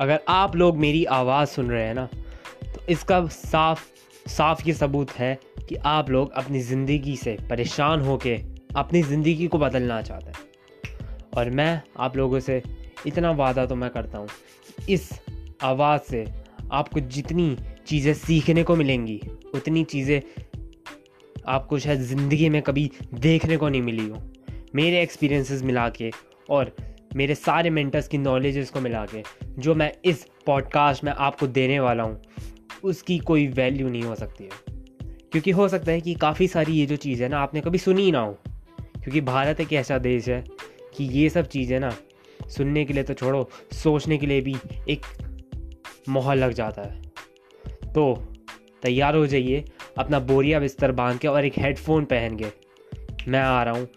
अगर आप लोग मेरी आवाज़ सुन रहे हैं ना तो इसका साफ़ साफ़ ये सबूत है कि आप लोग अपनी ज़िंदगी से परेशान होके अपनी ज़िंदगी को बदलना चाहते हैं। और मैं आप लोगों से इतना वादा तो मैं करता हूँ इस आवाज़ से आपको जितनी चीज़ें सीखने को मिलेंगी, उतनी चीज़ें आपको शायद ज़िंदगी में कभी देखने को नहीं मिली हो। मेरे एक्सपीरियंसेस मिला के और मेरे सारे मेंटर्स की नॉलेजेस को मिला के, जो मैं इस पॉडकास्ट में आपको देने वाला हूँ, उसकी कोई वैल्यू नहीं हो सकती है। क्योंकि हो सकता है कि काफ़ी सारी ये जो चीज़ है ना, आपने कभी सुनी ना हो। क्योंकि भारत एक ऐसा देश है कि ये सब चीज़ें ना, सुनने के लिए तो छोड़ो, सोचने के लिए भी एक माहौल लग जाता है। तो तैयार हो जाइए, अपना बोरिया बिस्तर बाँध के और एक हेडफोन पहन के मैं आ रहा हूँ।